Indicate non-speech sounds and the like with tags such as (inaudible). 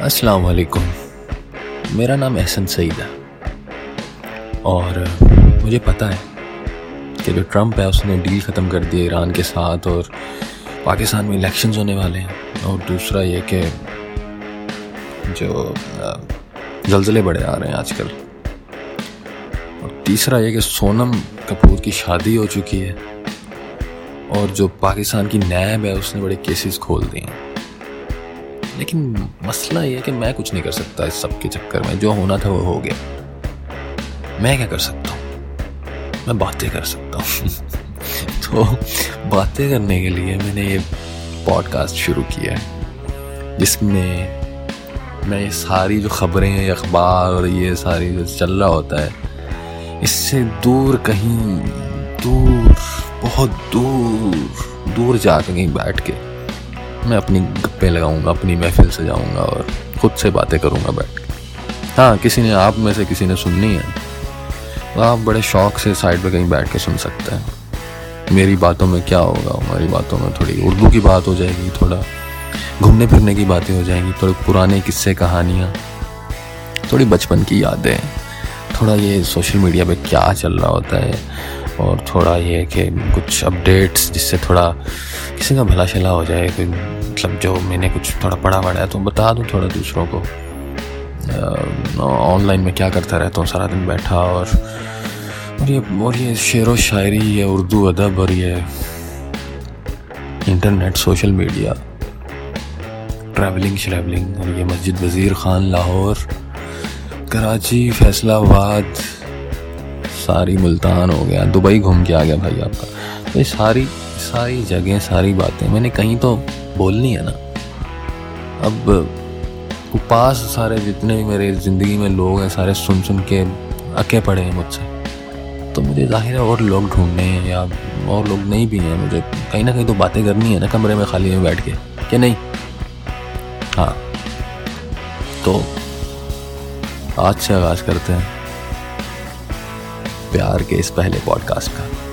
अस्सलाम वालेकुम मेरा नाम एहसन सईद है। और, मुझे पता है कि जो ट्रंप है, उसने डील ख़त्म कर दी ईरान के साथ और पाकिस्तान में इलेक्शंस होने वाले हैं। और दूसरा ये कि जो जल्जले बड़े आ रहे हैं आजकल। तीसरा ये कि सोनम कपूर की शादी हो चुकी है और जो पाकिस्तान की नैब है, उसने बड़े केसेस खोल दिए हैं। लेकिन मसला ये है कि मैं कुछ नहीं कर सकता इस सब के चक्कर में। जो होना था वो हो गया। मैं क्या कर सकता हूँ? मैं बातें कर सकता हूँ। (laughs) तो बातें करने के लिए मैंने ये पॉडकास्ट शुरू किया है, जिसमें मैं ये सारी जो खबरें अखबार और ये सारी जो चल रहा होता है इससे दूर कहीं, दूर, बहुत दूर दूर जाकर कहीं बैठ के मैं अपनी गप्पे लगाऊँगा, अपनी महफिल से जाऊँगा और खुद से बातें करूँगा बैठ के। हाँ किसी ने आप में से किसी ने सुननी है? तो आप बड़े शौक से साइड पे कहीं बैठ के सुन सकते हैं। मेरी बातों में क्या होगा? हमारी बातों में थोड़ी उर्दू की बात हो जाएगी, थोड़ा घूमने फिरने की बातें हो जाएँगी, थोड़े पुराने किस्से कहानियाँ, थोड़ी बचपन की यादें। थोड़ा ये सोशल मीडिया पे क्या चल रहा होता है और थोड़ा ये कि कुछ अपडेट्स जिससे थोड़ा किसी का भला शला हो जाए, कोई मतलब जो मैंने कुछ थोड़ा पढ़ा पढ़ा है तो बता दूँ थोड़ा दूसरों को। ऑनलाइन में क्या करता रहता हूँ, सारा दिन बैठा और और ये और ये शेर व शायरी, ये उर्दू अदब और ये इंटरनेट, सोशल मीडिया, ट्रैवलिंग, श्रैवलिंग और ये मस्जिद वज़ीर ख़ान, लाहौर कराची, फैसलाबाद, सारी मुल्तान हो गया, दुबई घूम के आ गया भाई आपका। तो ये सारी सारी जगह, सारी बातें, मैंने कहीं तो बोलनी है ना। अब पास सारे जितने भी मेरे ज़िंदगी में लोग हैं, सारे सुन सुन के अके पड़े हैं मुझसे। तो मुझे ज़ाहिर है और लोग ढूँढने हैं या और लोग नहीं भी हैं, मुझे कहीं ना कहीं तो बातें करनी है ना कमरे में, खाली में बैठ के। कि नहीं? हाँ। तो आज से आगाज़ करते हैं प्यार के इस पहले पॉडकास्ट का।